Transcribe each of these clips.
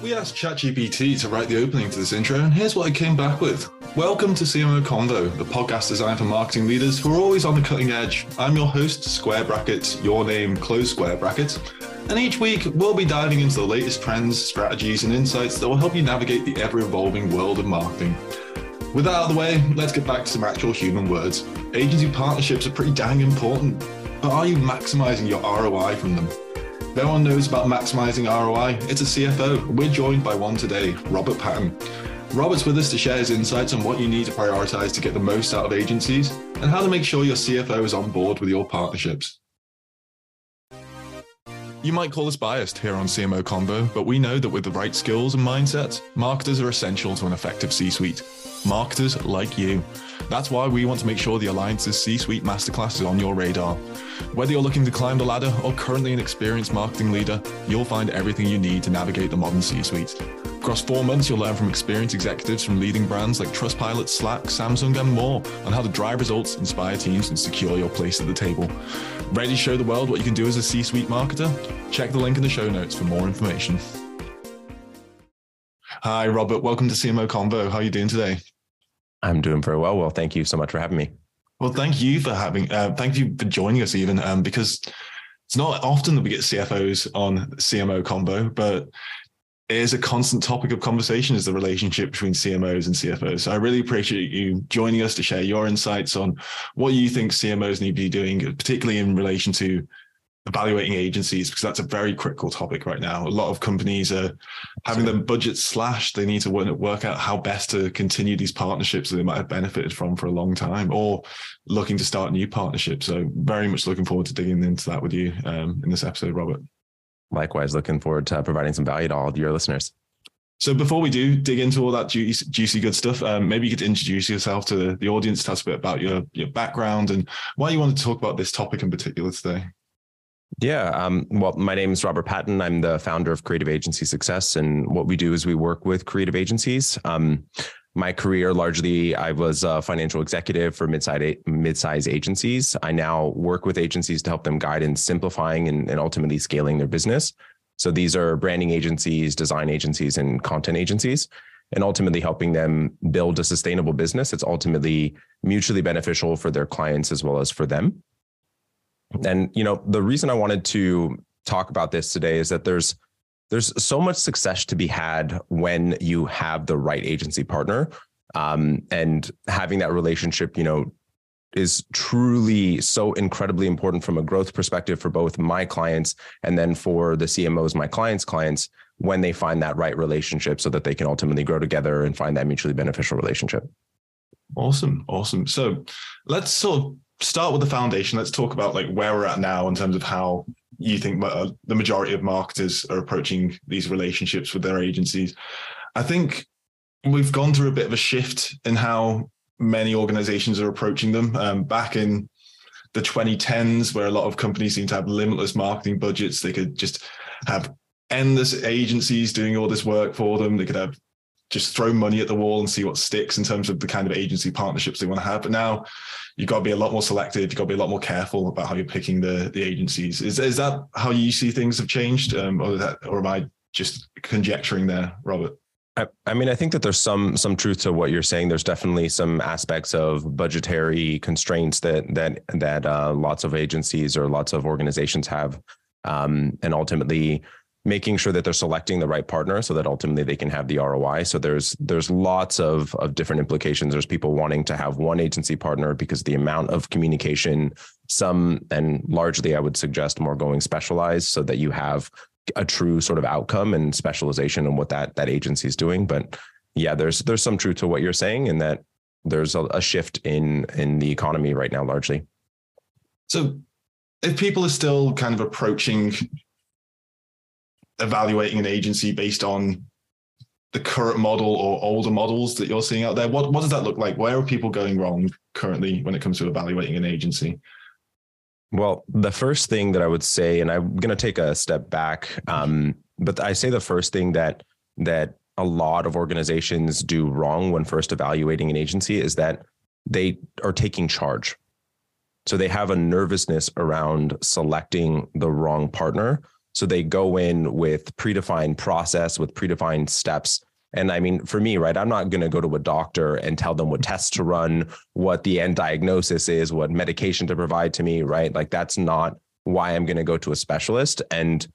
We asked ChatGPT to write the opening to this intro, and here's what it came back with. Welcome to CMO Convo, the podcast designed for marketing leaders who are always on the cutting edge. I'm your host, Square Brackets, your name, close square brackets. And each week, we'll be diving into the latest trends, strategies, and insights that will help you navigate the ever evolving world of marketing. With that out of the way, let's get back to some actual human words. Agency partnerships are pretty dang important, but are you maximizing your ROI from them? No one knows about maximizing ROI. It's a CFO. We're joined by one today, Robert Patin. Robert's with us to share his insights on what you need to prioritize to get the most out of agencies and how to make sure your CFO is on board with your partnerships. You might call us biased here on CMO Convo, but we know that with the right skills and mindsets, marketers are essential to an effective C suite. Marketers like you. That's why we want to make sure the Alliance's C Suite Masterclass is on your radar. Whether you're looking to climb the ladder or currently an experienced marketing leader, you'll find everything you need to navigate the modern C suite. Across four months, you'll learn from experienced executives from leading brands like Trustpilot, Slack, Samsung, and more on how to drive results, inspire teams, and secure your place at the table. Ready to show the world what you can do as a C suite marketer? Check the link in the show notes for more information. Hi, Robert. Welcome to CMO Convo. How are you doing today? I'm doing very well. Well, thank you so much for having me. Well, thank you for having, uh, thank you for joining us, even um, because it's not often that we get CFOs on CMO Convo, but it is a constant topic of conversation is the relationship between CMOs and CFOs. So I really appreciate you joining us to share your insights on what you think CMOs need to be doing, particularly in relation to evaluating agencies because that's a very critical topic right now. A lot of companies are having their budgets slashed. They need to work out how best to continue these partnerships that they might have benefited from for a long time, or looking to start new partnerships. So, very much looking forward to digging into that with you um, in this episode, Robert. Likewise, looking forward to providing some value to all of your listeners. So before we do dig into all that juicy, juicy good stuff, um, maybe you could introduce yourself to the audience, tell us a bit about your your background and why you want to talk about this topic in particular today. Yeah. Um, well, my name is Robert Patin. I'm the founder of Creative Agency Success. And what we do is we work with creative agencies. Um, my career largely, I was a financial executive for mid-size, mid-size agencies. I now work with agencies to help them guide in simplifying and, and ultimately scaling their business. So these are branding agencies, design agencies, and content agencies and ultimately helping them build a sustainable business that's ultimately mutually beneficial for their clients as well as for them. And you know, the reason I wanted to talk about this today is that there's there's so much success to be had when you have the right agency partner um, and having that relationship you know is truly so incredibly important from a growth perspective for both my clients and then for the cmos my clients clients when they find that right relationship so that they can ultimately grow together and find that mutually beneficial relationship. Awesome. Awesome. So let's sort of start with the foundation. Let's talk about like where we're at now in terms of how you think uh, the majority of marketers are approaching these relationships with their agencies. I think we've gone through a bit of a shift in how many organizations are approaching them. Um, back in the 2010s, where a lot of companies seem to have limitless marketing budgets, they could just have endless agencies doing all this work for them. They could have just throw money at the wall and see what sticks in terms of the kind of agency partnerships they want to have. But now you've got to be a lot more selective. You've got to be a lot more careful about how you're picking the the agencies. Is is that how you see things have changed, um, or that, or am I just conjecturing there, Robert? I, mean, I think that there's some some truth to what you're saying. There's definitely some aspects of budgetary constraints that that that uh, lots of agencies or lots of organizations have, um, and ultimately making sure that they're selecting the right partner so that ultimately they can have the ROI. So there's there's lots of of different implications. There's people wanting to have one agency partner because the amount of communication, some and largely I would suggest more going specialized so that you have a true sort of outcome and specialization in what that that agency is doing. But yeah, there's there's some truth to what you're saying in that there's a, a shift in in the economy right now largely. So if people are still kind of approaching evaluating an agency based on the current model or older models that you're seeing out there? What what does that look like? Where are people going wrong currently when it comes to evaluating an agency? Well, the first thing that I would say, and I'm going to take a step back, um, but I say the first thing that that a lot of organizations do wrong when first evaluating an agency is that they are taking charge. So they have a nervousness around selecting the wrong partner So they go in with predefined process, with predefined steps. And I mean, for me, right, I'm not going to go to a doctor and tell them what tests to run, what the end diagnosis is, what medication to provide to me, right? Like that's not why I'm going to go to a specialist. And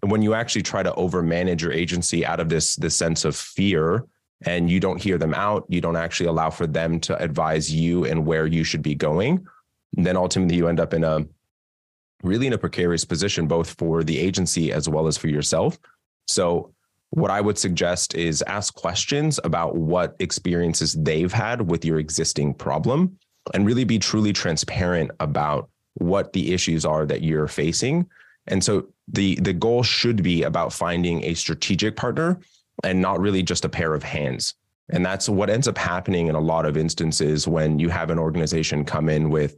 when you actually try to overmanage your agency out of this this sense of fear and you don't hear them out, you don't actually allow for them to advise you and where you should be going, then ultimately you end up in a really in a precarious position, both for the agency as well as for yourself. So, what I would suggest is ask questions about what experiences they've had with your existing problem and really be truly transparent about what the issues are that you're facing. And so the the goal should be about finding a strategic partner and not really just a pair of hands. And that's what ends up happening in a lot of instances when you have an organization come in with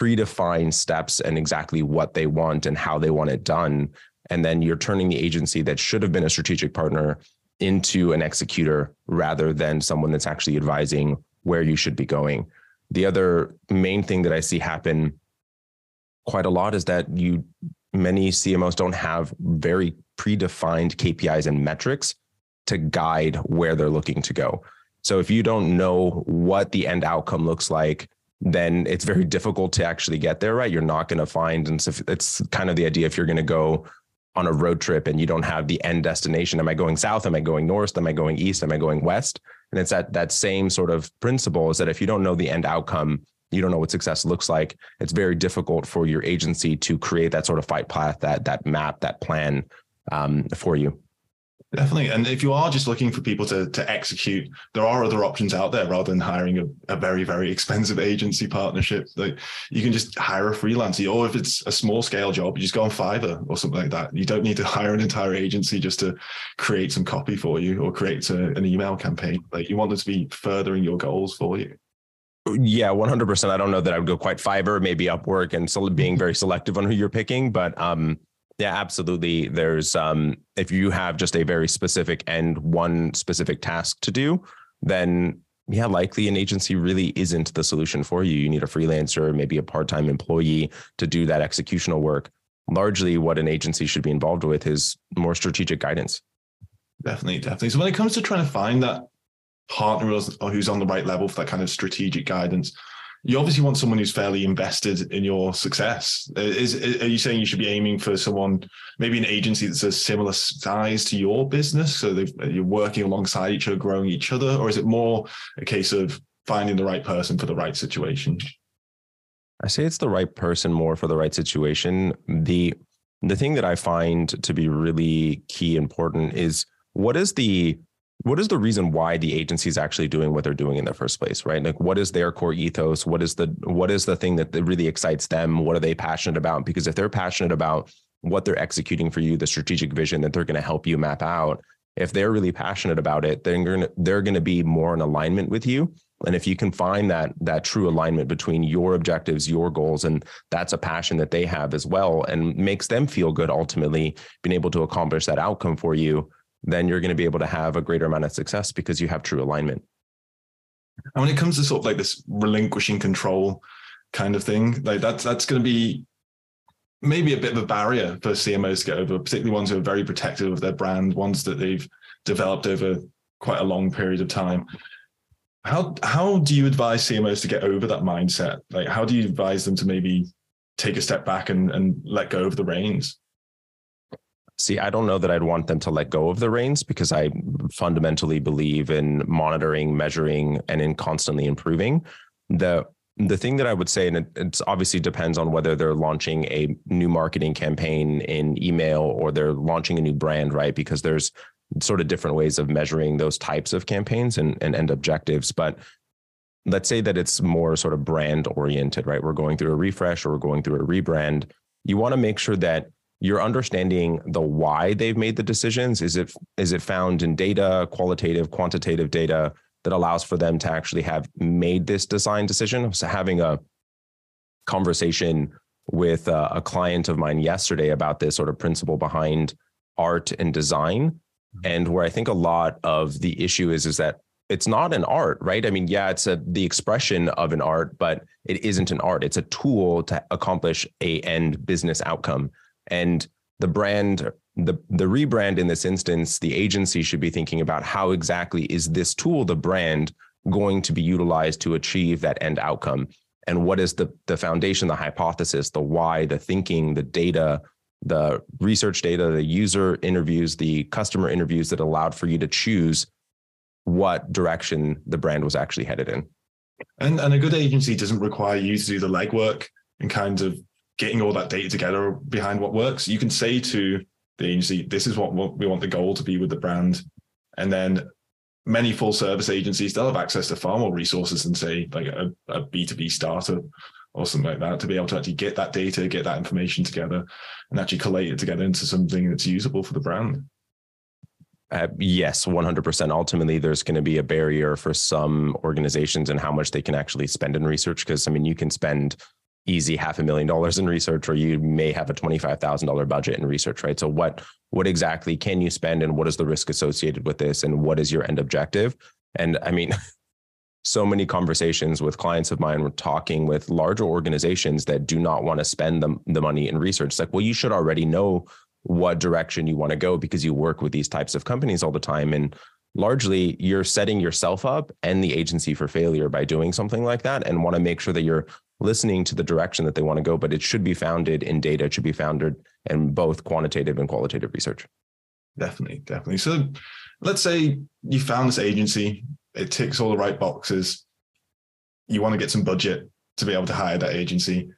predefined steps and exactly what they want and how they want it done. And then you're turning the agency that should have been a strategic partner into an executor rather than someone that's actually advising where you should be going. The other main thing that I see happen quite a lot is that you many CMOs don't have very predefined KPIs and metrics to guide where they're looking to go. So if you don't know what the end outcome looks like, then it's very difficult to actually get there, right? You're not going to find, and so it's kind of the idea if you're going to go on a road trip and you don't have the end destination. Am I going south? Am I going north? Am I going east? Am I going west? And it's that that same sort of principle is that if you don't know the end outcome, you don't know what success looks like. It's very difficult for your agency to create that sort of fight path, that that map, that plan um, for you. Definitely. And if you are just looking for people to, to execute, there are other options out there rather than hiring a, a very, very expensive agency partnership. Like you can just hire a freelancer, or if it's a small scale job, you just go on Fiverr or something like that. You don't need to hire an entire agency just to create some copy for you or create a, an email campaign. Like you want them to be furthering your goals for you. Yeah, 100%. I don't know that I would go quite Fiverr, maybe Upwork and so being very selective on who you're picking, but um, yeah, absolutely. There's um, if you have just a very specific and one specific task to do, then yeah, likely an agency really isn't the solution for you. You need a freelancer, maybe a part-time employee to do that executional work. Largely what an agency should be involved with is more strategic guidance. Definitely, definitely. So when it comes to trying to find that partner who's on the right level for that kind of strategic guidance, you obviously want someone who's fairly invested in your success. Uh, is, is, are you saying you should be aiming for someone, maybe an agency that's a similar size to your business, so uh, you're working alongside each other, growing each other, or is it more a case of finding the right person for the right situation? I say it's the right person more for the right situation. The the thing that I find to be really key important is what is the what is the reason why the agency is actually doing what they're doing in the first place right? Like what is their core ethos? What is the what is the thing that really excites them? What are they passionate about? Because if they're passionate about what they're executing for you the strategic vision that they're going to help you map out if they're really passionate about it then they're going to, they're going to be more in alignment with you. And if you can find that that true alignment between your objectives your goals and that's a passion that they have as well and makes them feel good ultimately being able to accomplish that outcome for you then you're going to be able to have a greater amount of success because you have true alignment. And when it comes to sort of like this relinquishing control kind of thing, like that's that's going to be maybe a bit of a barrier for CMOs to get over, particularly ones who are very protective of their brand, ones that they've developed over quite a long period of time. How how do you advise CMOs to get over that mindset? Like how do you advise them to maybe take a step back and, and let go of the reins? See, I don't know that I'd want them to let go of the reins because I fundamentally believe in monitoring, measuring, and in constantly improving. The the thing that I would say, and it it's obviously depends on whether they're launching a new marketing campaign in email or they're launching a new brand, right? Because there's sort of different ways of measuring those types of campaigns and, and end objectives. But let's say that it's more sort of brand oriented, right? We're going through a refresh or we're going through a rebrand. You want to make sure that you're understanding the why they've made the decisions. Is it is it found in data, qualitative, quantitative data that allows for them to actually have made this design decision? So having a conversation with a, a client of mine yesterday about this sort of principle behind art and design, mm-hmm. and where I think a lot of the issue is is that it's not an art, right? I mean, yeah, it's a the expression of an art, but it isn't an art. It's a tool to accomplish a end business outcome. And the brand the the rebrand in this instance the agency should be thinking about how exactly is this tool the brand going to be utilized to achieve that end outcome? And what is the the foundation the hypothesis the why the thinking the data the research data the user interviews the customer interviews that allowed for you to choose what direction the brand was actually headed in? And and a good agency doesn't require you to do the legwork and kind of getting all that data together behind what works. You can say to the agency this is what we want the goal to be with the brand. And then many full service agencies they'll have access to far more resources than say like a, a b2b startup or something like that to be able to actually get that data get that information together and actually collate it together into something that's usable for the brand. Uh, yes 100% ultimately there's going to be a barrier for some organizations and how much they can actually spend in research because i mean you can spend easy half a million dollars in research or you may have a $25,000 budget in research right? So what what exactly can you spend and what is the risk associated with this and what is your end objective? And i mean so many conversations with clients of mine we're talking with larger organizations that do not want to spend the, the money in research. It's like well you should already know what direction you want to go because you work with these types of companies all the time and largely you're setting yourself up and the agency for failure by doing something like that and want to make sure that you're listening to the direction that they want to go, but it should be founded in data, it should be founded in both quantitative and qualitative research. Definitely, definitely. So let's say you found this agency, it ticks all the right boxes. You want to get some budget to be able to hire that agency.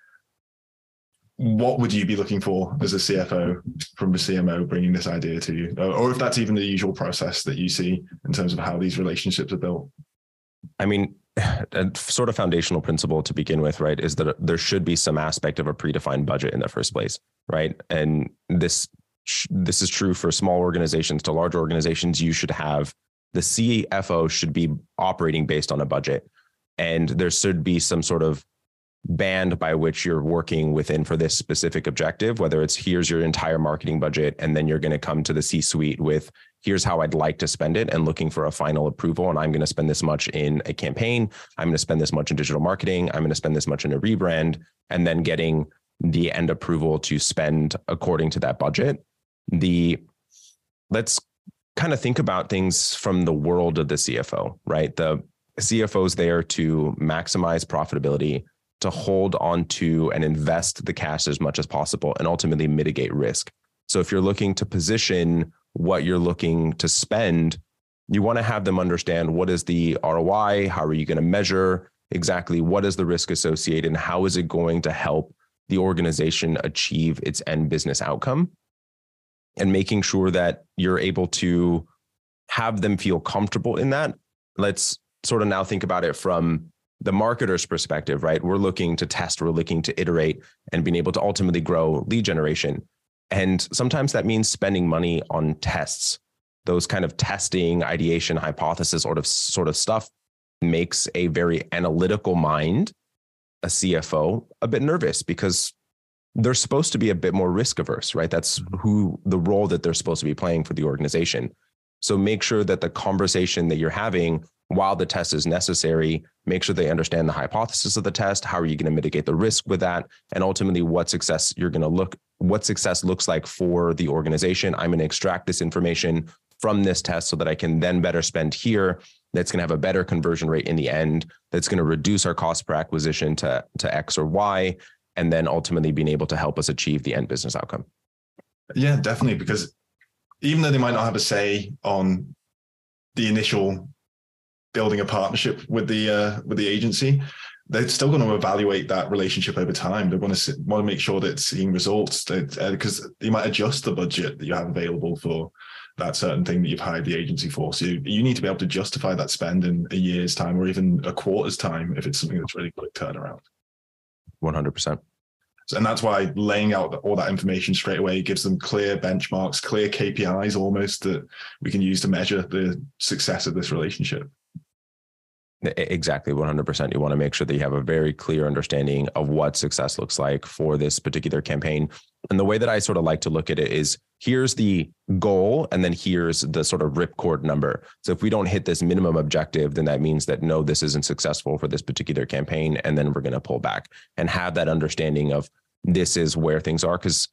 What would you be looking for as a CFO from the CMO bringing this idea to you? Or if that's even the usual process that you see in terms of how these relationships are built? I mean, a sort of foundational principle to begin with, right, is that there should be some aspect of a predefined budget in the first place, right? And this this is true for small organizations to large organizations. You should have the CFO should be operating based on a budget, and there should be some sort of band by which you're working within for this specific objective, whether it's here's your entire marketing budget, and then you're going to come to the C suite with here's how I'd like to spend it and looking for a final approval. And I'm going to spend this much in a campaign. I'm going to spend this much in digital marketing. I'm going to spend this much in a rebrand, and then getting the end approval to spend according to that budget. The let's kind of think about things from the world of the CFO, right? The CFO is there to maximize profitability, to hold on to and invest the cash as much as possible and ultimately mitigate risk. So if you're looking to position what you're looking to spend, you want to have them understand what is the ROI, how are you going to measure exactly what is the risk associated and how is it going to help the organization achieve its end business outcome and making sure that you're able to have them feel comfortable in that. Let's sort of now think about it from the marketer's perspective, right? We're looking to test, we're looking to iterate and being able to ultimately grow lead generation. And sometimes that means spending money on tests. Those kind of testing, ideation, hypothesis sort of sort of stuff makes a very analytical mind, a CFO, a bit nervous because they're supposed to be a bit more risk averse, right? That's mm-hmm. who the role that they're supposed to be playing for the organization. So make sure that the conversation that you're having while the test is necessary, make sure they understand the hypothesis of the test. How are you going to mitigate the risk with that? And ultimately, what success you're going to look, what success looks like for the organization. I'm going to extract this information from this test so that I can then better spend here. That's going to have a better conversion rate in the end. That's going to reduce our cost per acquisition to, to X or Y. And then ultimately being able to help us achieve the end business outcome. Yeah, definitely. Because even though they might not have a say on the initial building a partnership with the uh, with the agency, they're still going to evaluate that relationship over time. They want to want to make sure that it's seeing results because uh, you might adjust the budget that you have available for that certain thing that you've hired the agency for. So you, you need to be able to justify that spend in a year's time or even a quarter's time if it's something that's really quick turnaround. One hundred percent. And that's why laying out all that information straight away gives them clear benchmarks, clear KPIs almost that we can use to measure the success of this relationship. Exactly, 100%. You want to make sure that you have a very clear understanding of what success looks like for this particular campaign. And the way that I sort of like to look at it is here's the goal, and then here's the sort of ripcord number. So if we don't hit this minimum objective, then that means that no, this isn't successful for this particular campaign. And then we're going to pull back and have that understanding of this is where things are. Because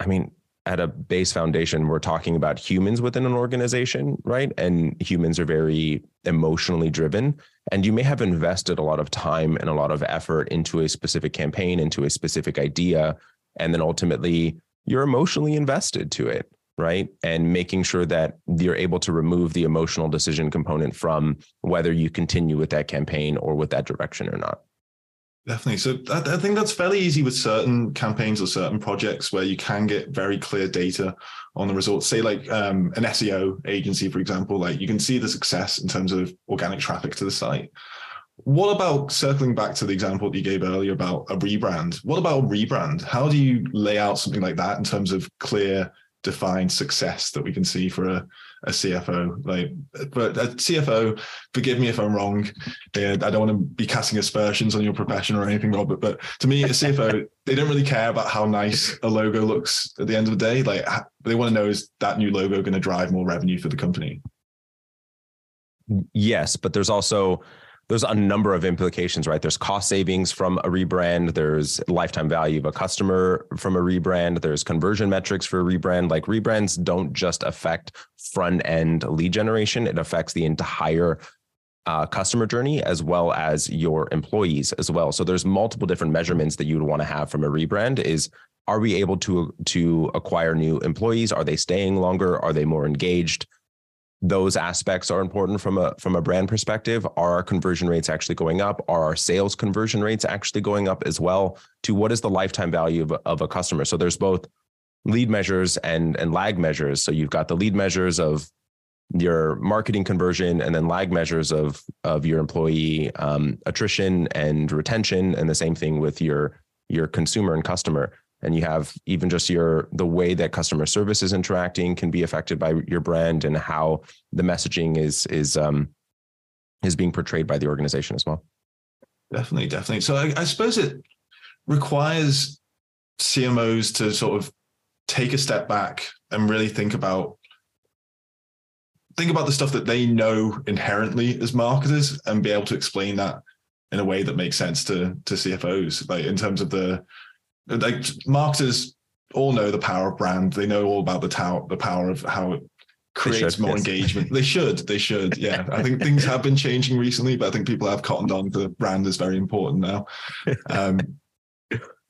I mean, at a base foundation, we're talking about humans within an organization, right? And humans are very emotionally driven. And you may have invested a lot of time and a lot of effort into a specific campaign, into a specific idea. And then ultimately, you're emotionally invested to it, right? And making sure that you're able to remove the emotional decision component from whether you continue with that campaign or with that direction or not. Definitely. So I, I, think that's fairly easy with certain campaigns or certain projects where you can get very clear data on the results. Say like um, an SEO agency, for example, like you can see the success in terms of organic traffic to the site. What about circling back to the example that you gave earlier about a rebrand? What about rebrand? How do you lay out something like that in terms of clear, defined success that we can see for a a CFO. Like, but a CFO, forgive me if I'm wrong. I don't want to be casting aspersions on your profession or anything, Robert. But to me, a CFO, they don't really care about how nice a logo looks at the end of the day. Like, they want to know is that new logo going to drive more revenue for the company? Yes, but there's also there's a number of implications, right? There's cost savings from a rebrand. There's lifetime value of a customer from a rebrand. There's conversion metrics for a rebrand. Like rebrands don't just affect front end lead generation, it affects the entire uh, customer journey as well as your employees as well. So there's multiple different measurements that you would want to have from a rebrand is are we able to to acquire new employees? Are they staying longer? Are they more engaged? Those aspects are important from a from a brand perspective. Are our conversion rates actually going up? Are our sales conversion rates actually going up as well? To what is the lifetime value of, of a customer? So there's both lead measures and and lag measures. So you've got the lead measures of your marketing conversion and then lag measures of of your employee um, attrition and retention and the same thing with your your consumer and customer and you have even just your the way that customer service is interacting can be affected by your brand and how the messaging is is um is being portrayed by the organization as well. Definitely definitely. So I, I suppose it requires cmos to sort of take a step back and really think about think about the stuff that they know inherently as marketers and be able to explain that in a way that makes sense to to CFOs, like in terms of the like marketers all know the power of brand. They know all about the tower, the power of how it creates should, more yes. engagement. They should, they should. Yeah. I think things have been changing recently, but I think people have cottoned on to brand is very important now. Um,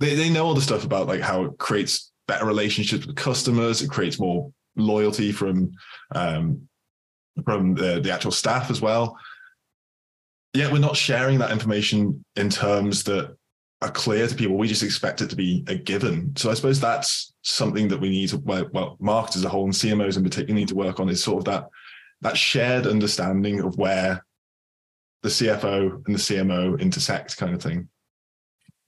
they, they know all the stuff about like how it creates better relationships with customers. It creates more loyalty from, um, from the, the actual staff as well. Yet we're not sharing that information in terms that are clear to people. We just expect it to be a given. So I suppose that's something that we need to well, marketers as a whole and CMOs in particular need to work on is sort of that that shared understanding of where the CFO and the CMO intersect kind of thing.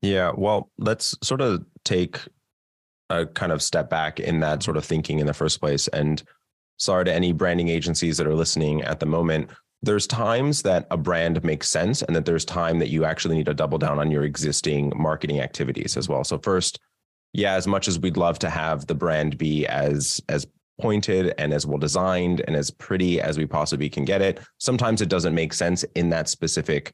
Yeah, well, let's sort of take a kind of step back in that sort of thinking in the first place. And sorry to any branding agencies that are listening at the moment there's times that a brand makes sense and that there's time that you actually need to double down on your existing marketing activities as well. So first, yeah, as much as we'd love to have the brand be as as pointed and as well designed and as pretty as we possibly can get it, sometimes it doesn't make sense in that specific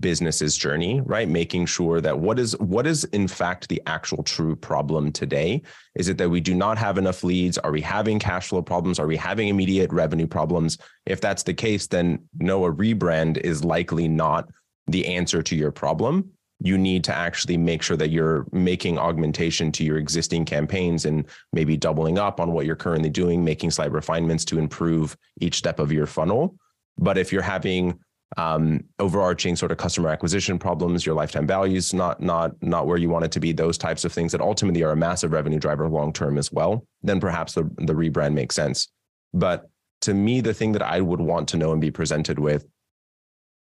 business's journey right? Making sure that what is what is in fact the actual true problem today? Is it that we do not have enough leads? Are we having cash flow problems? Are we having immediate revenue problems? If that's the case then no a rebrand is likely not the answer to your problem. You need to actually make sure that you're making augmentation to your existing campaigns and maybe doubling up on what you're currently doing making slight refinements to improve each step of your funnel. But if you're having um, overarching sort of customer acquisition problems, your lifetime values not not not where you want it to be, those types of things that ultimately are a massive revenue driver long term as well, then perhaps the the rebrand makes sense. But to me, the thing that I would want to know and be presented with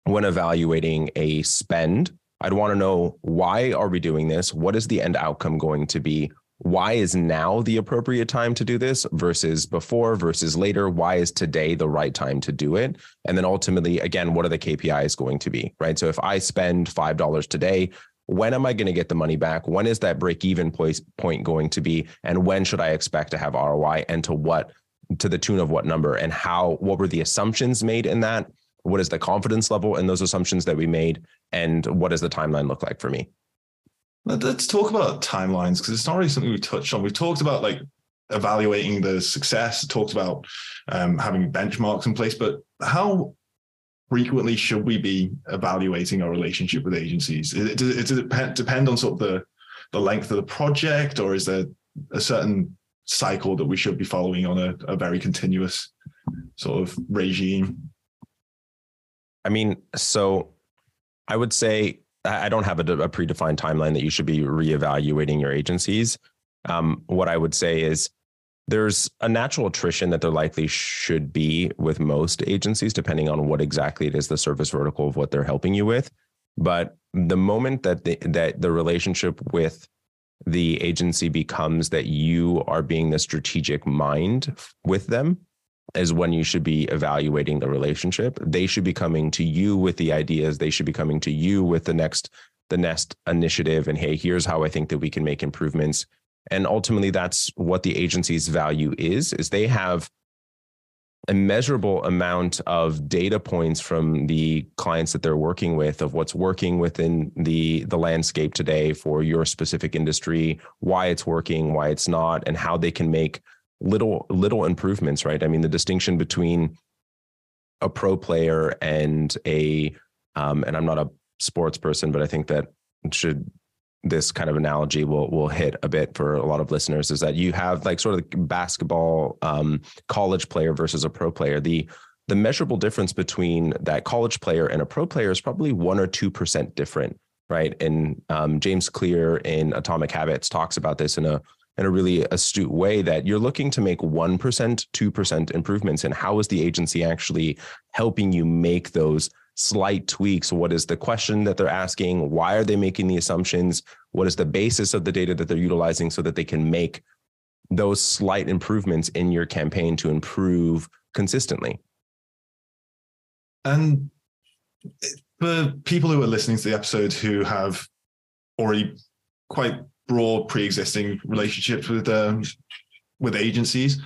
when evaluating a spend, I'd want to know why are we doing this? What is the end outcome going to be? Why is now the appropriate time to do this versus before versus later? Why is today the right time to do it? And then ultimately again what are the kpis going to be right? So if i spend $5 today when am i going to get the money back? When is that break even point going to be? And when should i expect to have roi and to what to the tune of what number? And how what were the assumptions made in that? What is the confidence level in those assumptions that we made? And what does the timeline look like for me Let's talk about timelines because it's not really something we touched on. We've talked about like evaluating the success, talked about um, having benchmarks in place, but how frequently should we be evaluating our relationship with agencies? Does it, does it depend on sort of the, the length of the project, or is there a certain cycle that we should be following on a, a very continuous sort of regime? I mean, so I would say I don't have a, a predefined timeline that you should be reevaluating your agencies. Um, what I would say is there's a natural attrition that there likely should be with most agencies, depending on what exactly it is the service vertical of what they're helping you with. But the moment that the, that the relationship with the agency becomes that you are being the strategic mind with them, is when you should be evaluating the relationship. They should be coming to you with the ideas. They should be coming to you with the next the next initiative and hey, here's how I think that we can make improvements. And ultimately that's what the agency's value is is they have a measurable amount of data points from the clients that they're working with of what's working within the the landscape today for your specific industry, why it's working, why it's not, and how they can make little little improvements, right? I mean, the distinction between a pro player and a um, and I'm not a sports person, but I think that should this kind of analogy will will hit a bit for a lot of listeners is that you have like sort of the basketball um, college player versus a pro player. The the measurable difference between that college player and a pro player is probably one or two percent different, right? And um, James Clear in Atomic Habits talks about this in a in a really astute way that you're looking to make 1%, 2% improvements. And how is the agency actually helping you make those slight tweaks? What is the question that they're asking? Why are they making the assumptions? What is the basis of the data that they're utilizing so that they can make those slight improvements in your campaign to improve consistently? And for people who are listening to the episode who have already quite broad pre-existing relationships with um, with agencies.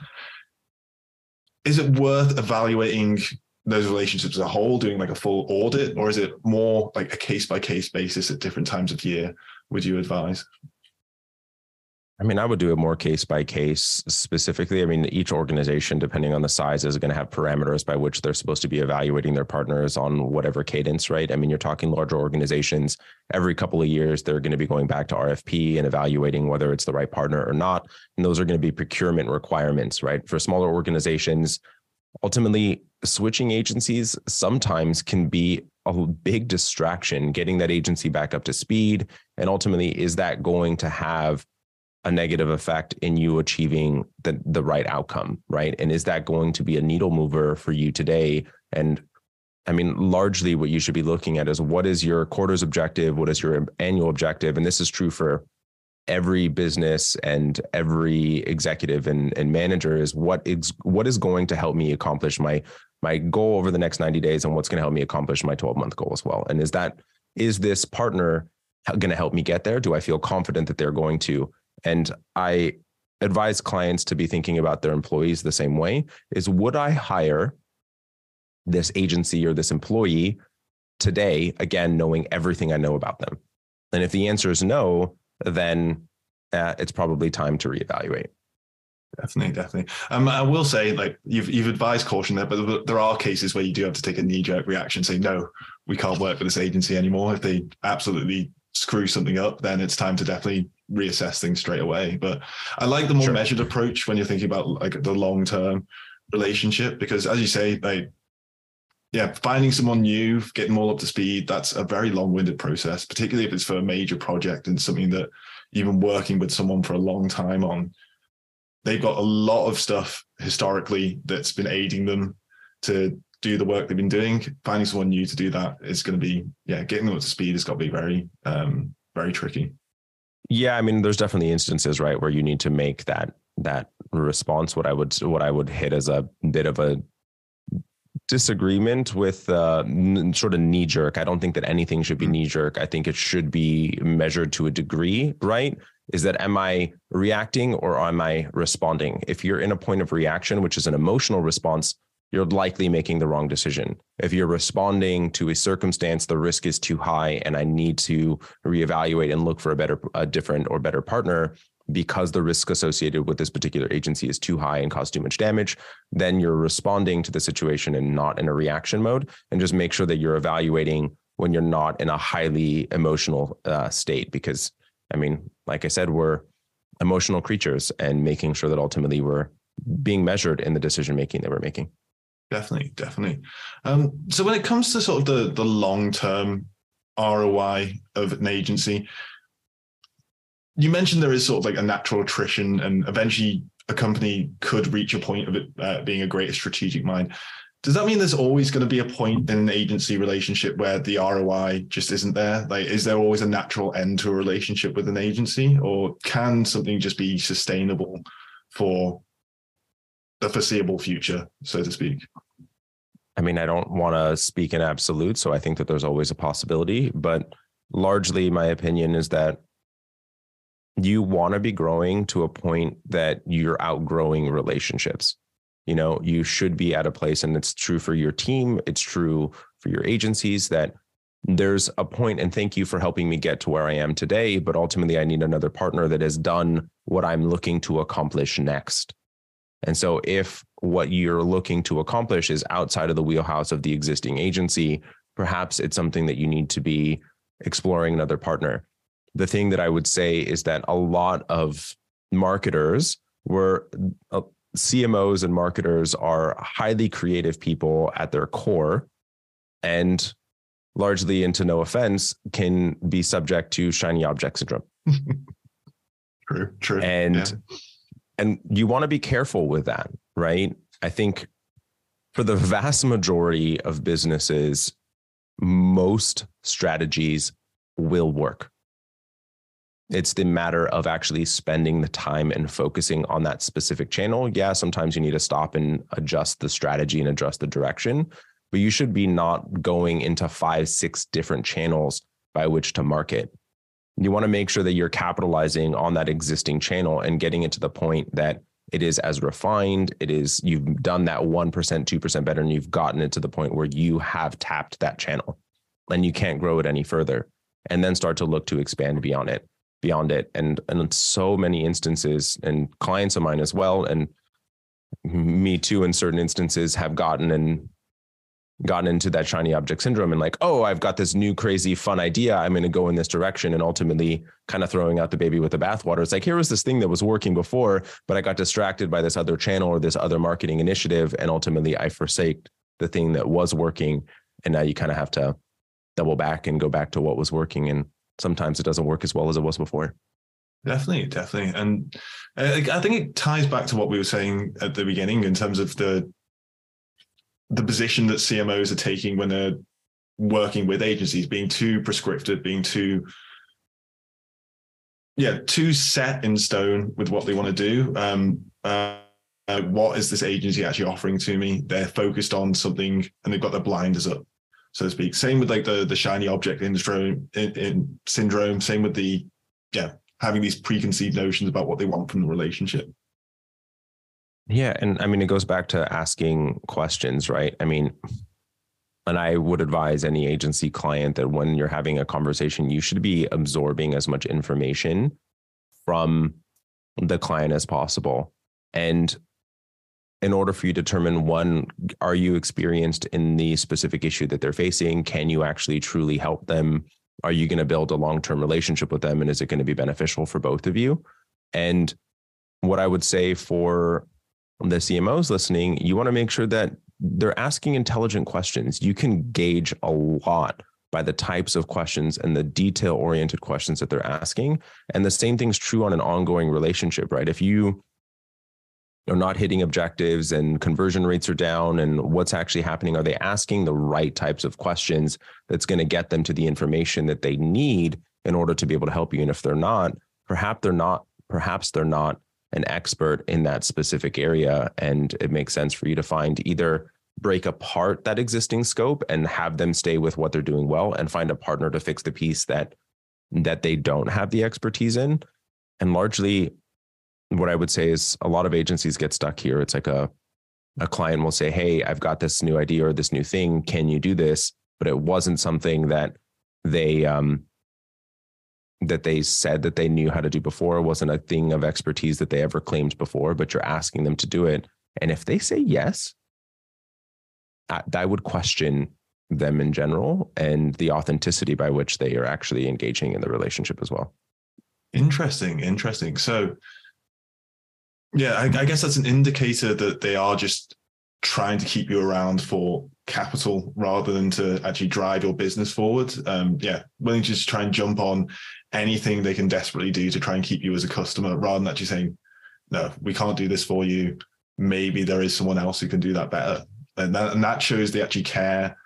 Is it worth evaluating those relationships as a whole, doing like a full audit, or is it more like a case by case basis at different times of year? Would you advise? I mean, I would do it more case by case specifically. I mean, each organization, depending on the size, is going to have parameters by which they're supposed to be evaluating their partners on whatever cadence, right? I mean, you're talking larger organizations. Every couple of years, they're going to be going back to RFP and evaluating whether it's the right partner or not. And those are going to be procurement requirements, right? For smaller organizations, ultimately, switching agencies sometimes can be a big distraction getting that agency back up to speed. And ultimately, is that going to have a negative effect in you achieving the, the right outcome, right? And is that going to be a needle mover for you today? And I mean, largely what you should be looking at is what is your quarter's objective? What is your annual objective? And this is true for every business and every executive and, and manager is what is what is going to help me accomplish my my goal over the next 90 days and what's going to help me accomplish my 12 month goal as well. And is that is this partner going to help me get there? Do I feel confident that they're going to? And I advise clients to be thinking about their employees the same way is would I hire this agency or this employee today again knowing everything I know about them? And if the answer is no, then uh, it's probably time to reevaluate. Definitely, definitely. Um, I will say, like you've you've advised caution there, but there are cases where you do have to take a knee jerk reaction, say no, we can't work with this agency anymore. If they absolutely screw something up, then it's time to definitely reassess things straight away. But I like the more sure. measured approach when you're thinking about like the long term relationship, because as you say, like yeah, finding someone new, getting them all up to speed, that's a very long winded process, particularly if it's for a major project and something that you've been working with someone for a long time on. They've got a lot of stuff historically that's been aiding them to do the work they've been doing. Finding someone new to do that is going to be, yeah, getting them up to speed has got to be very, um, very tricky. Yeah, I mean, there's definitely instances, right, where you need to make that that response. What I would what I would hit as a bit of a disagreement with uh, n- sort of knee jerk. I don't think that anything should be mm-hmm. knee jerk. I think it should be measured to a degree, right? Is that am I reacting or am I responding? If you're in a point of reaction, which is an emotional response, you're likely making the wrong decision. If you're responding to a circumstance, the risk is too high, and I need to reevaluate and look for a better, a different or better partner, because the risk associated with this particular agency is too high and cause too much damage, then you're responding to the situation and not in a reaction mode. And just make sure that you're evaluating when you're not in a highly emotional uh, state. Because, I mean, like I said, we're emotional creatures and making sure that ultimately we're being measured in the decision making that we're making. Definitely, definitely. Um, so when it comes to sort of the the long term ROI of an agency, you mentioned there is sort of like a natural attrition, and eventually a company could reach a point of it uh, being a greater strategic mind. Does that mean there's always going to be a point in an agency relationship where the ROI just isn't there? Like, is there always a natural end to a relationship with an agency, or can something just be sustainable for the foreseeable future, so to speak? I mean, I don't want to speak in absolute, so I think that there's always a possibility, but largely my opinion is that you want to be growing to a point that you're outgrowing relationships. You know, you should be at a place, and it's true for your team, it's true for your agencies that there's a point, and thank you for helping me get to where I am today. But ultimately, I need another partner that has done what I'm looking to accomplish next. And so, if what you're looking to accomplish is outside of the wheelhouse of the existing agency, perhaps it's something that you need to be exploring another partner. The thing that I would say is that a lot of marketers were uh, CMOs and marketers are highly creative people at their core and largely into no offense can be subject to shiny object syndrome. true, true. And yeah and you want to be careful with that, right? I think for the vast majority of businesses, most strategies will work. It's the matter of actually spending the time and focusing on that specific channel. Yeah, sometimes you need to stop and adjust the strategy and adjust the direction, but you should be not going into five, six different channels by which to market you want to make sure that you're capitalizing on that existing channel and getting it to the point that it is as refined it is you've done that 1% 2% better and you've gotten it to the point where you have tapped that channel and you can't grow it any further and then start to look to expand beyond it beyond it and and in so many instances and clients of mine as well and me too in certain instances have gotten and gotten into that shiny object syndrome and like, oh, I've got this new crazy fun idea. I'm going to go in this direction and ultimately kind of throwing out the baby with the bathwater. It's like, here was this thing that was working before, but I got distracted by this other channel or this other marketing initiative. And ultimately I forsake the thing that was working. And now you kind of have to double back and go back to what was working. And sometimes it doesn't work as well as it was before. Definitely, definitely. And uh, I think it ties back to what we were saying at the beginning in terms of the the position that CMOs are taking when they're working with agencies, being too prescriptive, being too yeah, too set in stone with what they want to do. Um, uh, uh, what is this agency actually offering to me? They're focused on something and they've got their blinders up, so to speak. Same with like the the shiny object industry in, in syndrome. Same with the yeah having these preconceived notions about what they want from the relationship. Yeah. And I mean, it goes back to asking questions, right? I mean, and I would advise any agency client that when you're having a conversation, you should be absorbing as much information from the client as possible. And in order for you to determine one, are you experienced in the specific issue that they're facing? Can you actually truly help them? Are you going to build a long term relationship with them? And is it going to be beneficial for both of you? And what I would say for the CMOs listening, you want to make sure that they're asking intelligent questions. You can gauge a lot by the types of questions and the detail oriented questions that they're asking. And the same thing's true on an ongoing relationship, right? If you are not hitting objectives and conversion rates are down and what's actually happening, are they asking the right types of questions that's going to get them to the information that they need in order to be able to help you? And if they're not, perhaps they're not, perhaps they're not an expert in that specific area. And it makes sense for you to find either break apart that existing scope and have them stay with what they're doing well and find a partner to fix the piece that that they don't have the expertise in. And largely what I would say is a lot of agencies get stuck here. It's like a a client will say, Hey, I've got this new idea or this new thing. Can you do this? But it wasn't something that they um that they said that they knew how to do before wasn't a thing of expertise that they ever claimed before but you're asking them to do it. And if they say yes I, I would question them in general and the authenticity by which they are actually engaging in the relationship as well. Interesting interesting. So yeah I, I guess that's an indicator that they are just trying to keep you around for capital rather than to actually drive your business forward. Um, yeah, willing to just try and jump on anything they can desperately do to try and keep you as a customer rather than actually saying, no, we can't do this for you. Maybe there is someone else who can do that better. And that, and that shows they actually care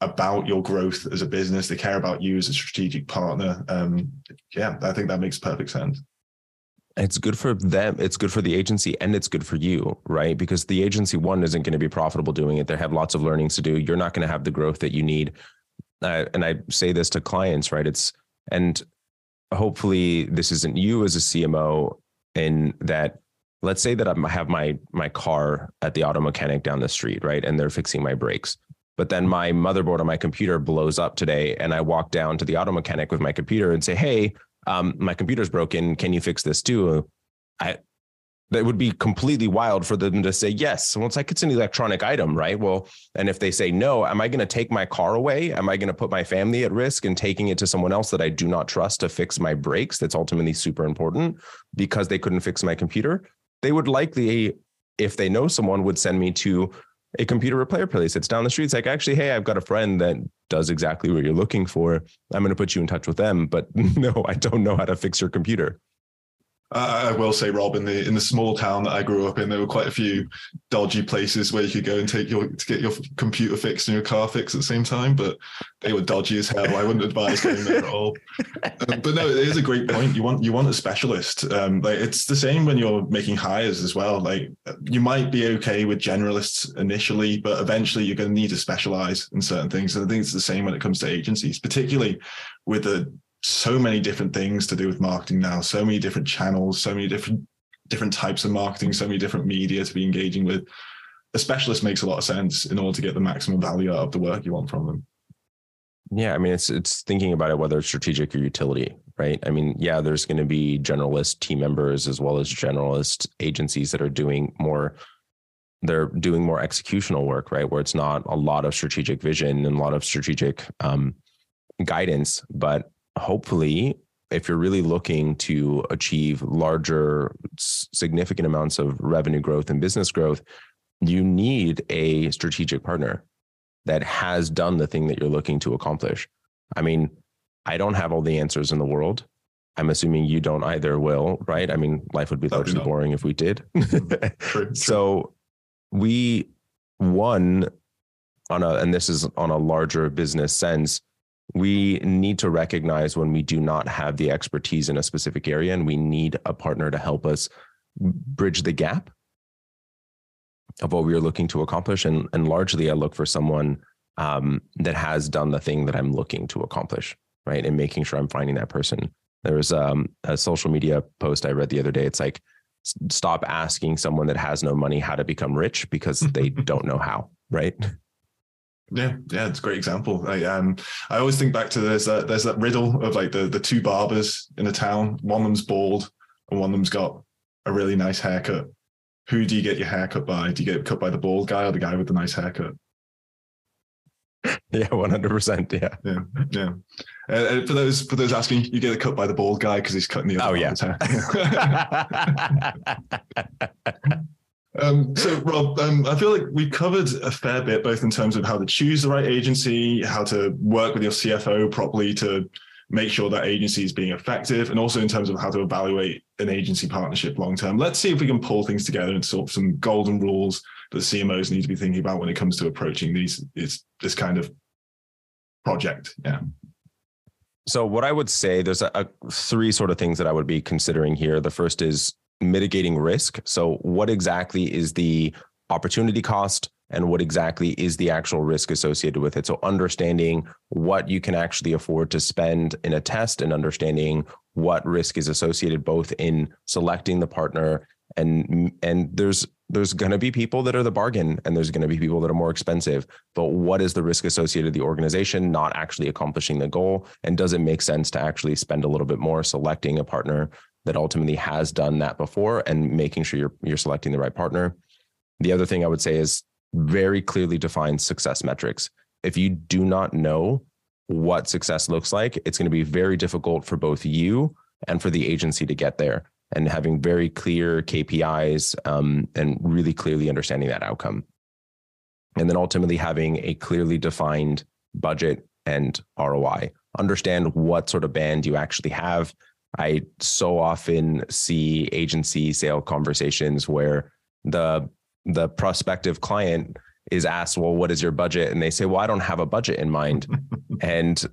about your growth as a business. They care about you as a strategic partner. Um, yeah, I think that makes perfect sense it's good for them it's good for the agency and it's good for you right because the agency one isn't going to be profitable doing it they have lots of learnings to do you're not going to have the growth that you need uh, and i say this to clients right it's and hopefully this isn't you as a cmo in that let's say that i have my my car at the auto mechanic down the street right and they're fixing my brakes but then my motherboard on my computer blows up today and i walk down to the auto mechanic with my computer and say hey um, my computer's broken. Can you fix this too? I that would be completely wild for them to say yes. Well, it's like it's an electronic item, right? Well, and if they say no, am I going to take my car away? Am I going to put my family at risk and taking it to someone else that I do not trust to fix my brakes? That's ultimately super important because they couldn't fix my computer. They would likely, if they know someone, would send me to a computer repair place. It's down the street. It's like, actually, hey, I've got a friend that does exactly what you're looking for. I'm going to put you in touch with them. But no, I don't know how to fix your computer. I will say, Rob, in the in the small town that I grew up in, there were quite a few dodgy places where you could go and take your to get your computer fixed and your car fixed at the same time, but they were dodgy as hell. I wouldn't advise going there at all. Um, but no, it is a great point. You want you want a specialist. Um, like it's the same when you're making hires as well. Like you might be okay with generalists initially, but eventually you're going to need to specialize in certain things. And I think it's the same when it comes to agencies, particularly with the so many different things to do with marketing now, so many different channels, so many different different types of marketing, so many different media to be engaging with. A specialist makes a lot of sense in order to get the maximum value out of the work you want from them. Yeah, I mean it's it's thinking about it whether it's strategic or utility, right? I mean, yeah, there's going to be generalist team members as well as generalist agencies that are doing more they're doing more executional work, right? Where it's not a lot of strategic vision and a lot of strategic um, guidance, but hopefully if you're really looking to achieve larger significant amounts of revenue growth and business growth you need a strategic partner that has done the thing that you're looking to accomplish. I mean i don't have all the answers in the world. I'm assuming you don't either will right? I mean life would be largely boring if we did. Mm-hmm. True, true. so we one on a and this is on a larger business sense we need to recognize when we do not have the expertise in a specific area and we need a partner to help us bridge the gap of what we are looking to accomplish. And, and largely i look for someone um, that has done the thing that i'm looking to accomplish right? And making sure i'm finding that person. There was um, a social media post i read the other day. It's like stop asking someone that has no money how to become rich because they don't know how right yeah, yeah, it's a great example. I um, I always think back to there's that there's that riddle of like the the two barbers in a town. One of them's bald, and one of them's got a really nice haircut. Who do you get your haircut by? Do you get it cut by the bald guy or the guy with the nice haircut? Yeah, one hundred percent. Yeah, yeah, yeah. Uh, uh, for those for those asking, you get a cut by the bald guy because he's cutting the other. Oh yeah. Um, so, Rob, um, I feel like we've covered a fair bit, both in terms of how to choose the right agency, how to work with your CFO properly to make sure that agency is being effective, and also in terms of how to evaluate an agency partnership long term. Let's see if we can pull things together and sort of some golden rules that CMOs need to be thinking about when it comes to approaching these this, this kind of project. Yeah. So, what I would say, there's a, a three sort of things that I would be considering here. The first is mitigating risk. So, what exactly is the opportunity cost? And what exactly is the actual risk associated with it? So, understanding what you can actually afford to spend in a test and understanding what risk is associated both in selecting the partner and and there's there's going to be people that are the bargain and there's going to be people that are more expensive. But what is the risk associated with the organization not actually accomplishing the goal? And does it make sense to actually spend a little bit more selecting a partner that ultimately has done that before and making sure you're you're selecting the right partner? The other thing I would say is very clearly defined success metrics. If you do not know what success looks like, it's going to be very difficult for both you and for the agency to get there. And having very clear KPIs um, and really clearly understanding that outcome. And then ultimately having a clearly defined budget and ROI. Understand what sort of band you actually have. I so often see agency sale conversations where the the prospective client is asked, well, what is your budget? And they say, well, I don't have a budget in mind. and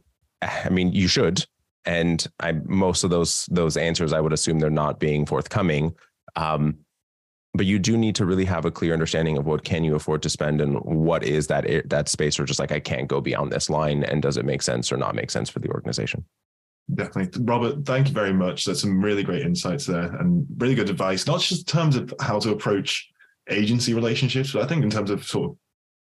I mean, you should. And I most of those those answers, I would assume they're not being forthcoming. Um, but you do need to really have a clear understanding of what can you afford to spend and what is that that space or just like I can't go beyond this line and does it make sense or not make sense for the organization. Definitely. Robert, thank you very much. That's some really great insights there and really good advice, not just in terms of how to approach agency relationships, but I think in terms of sort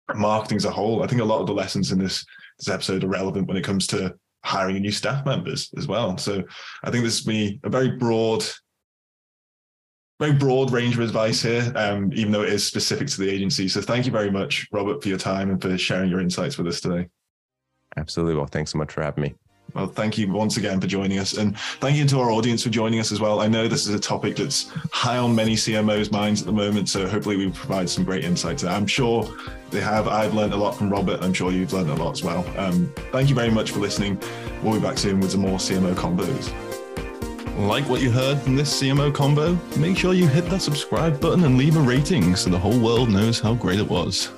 of marketing as a whole, I think a lot of the lessons in this this episode are relevant when it comes to hiring new staff members as well. So I think this has been a very broad, very broad range of advice here, um, even though it is specific to the agency. So thank you very much, Robert, for your time and for sharing your insights with us today. Absolutely. Well, thanks so much for having me. Well, thank you once again for joining us. And thank you to our audience for joining us as well. I know this is a topic that's high on many CMOs' minds at the moment. So hopefully we provide some great insights. I'm sure they have. I've learned a lot from Robert. I'm sure you've learned a lot as well. Um, thank you very much for listening. We'll be back soon with some more CMO Convos. Like what you heard from this CMO Convo? Make sure you hit that subscribe button and leave a rating so the whole world knows how great it was.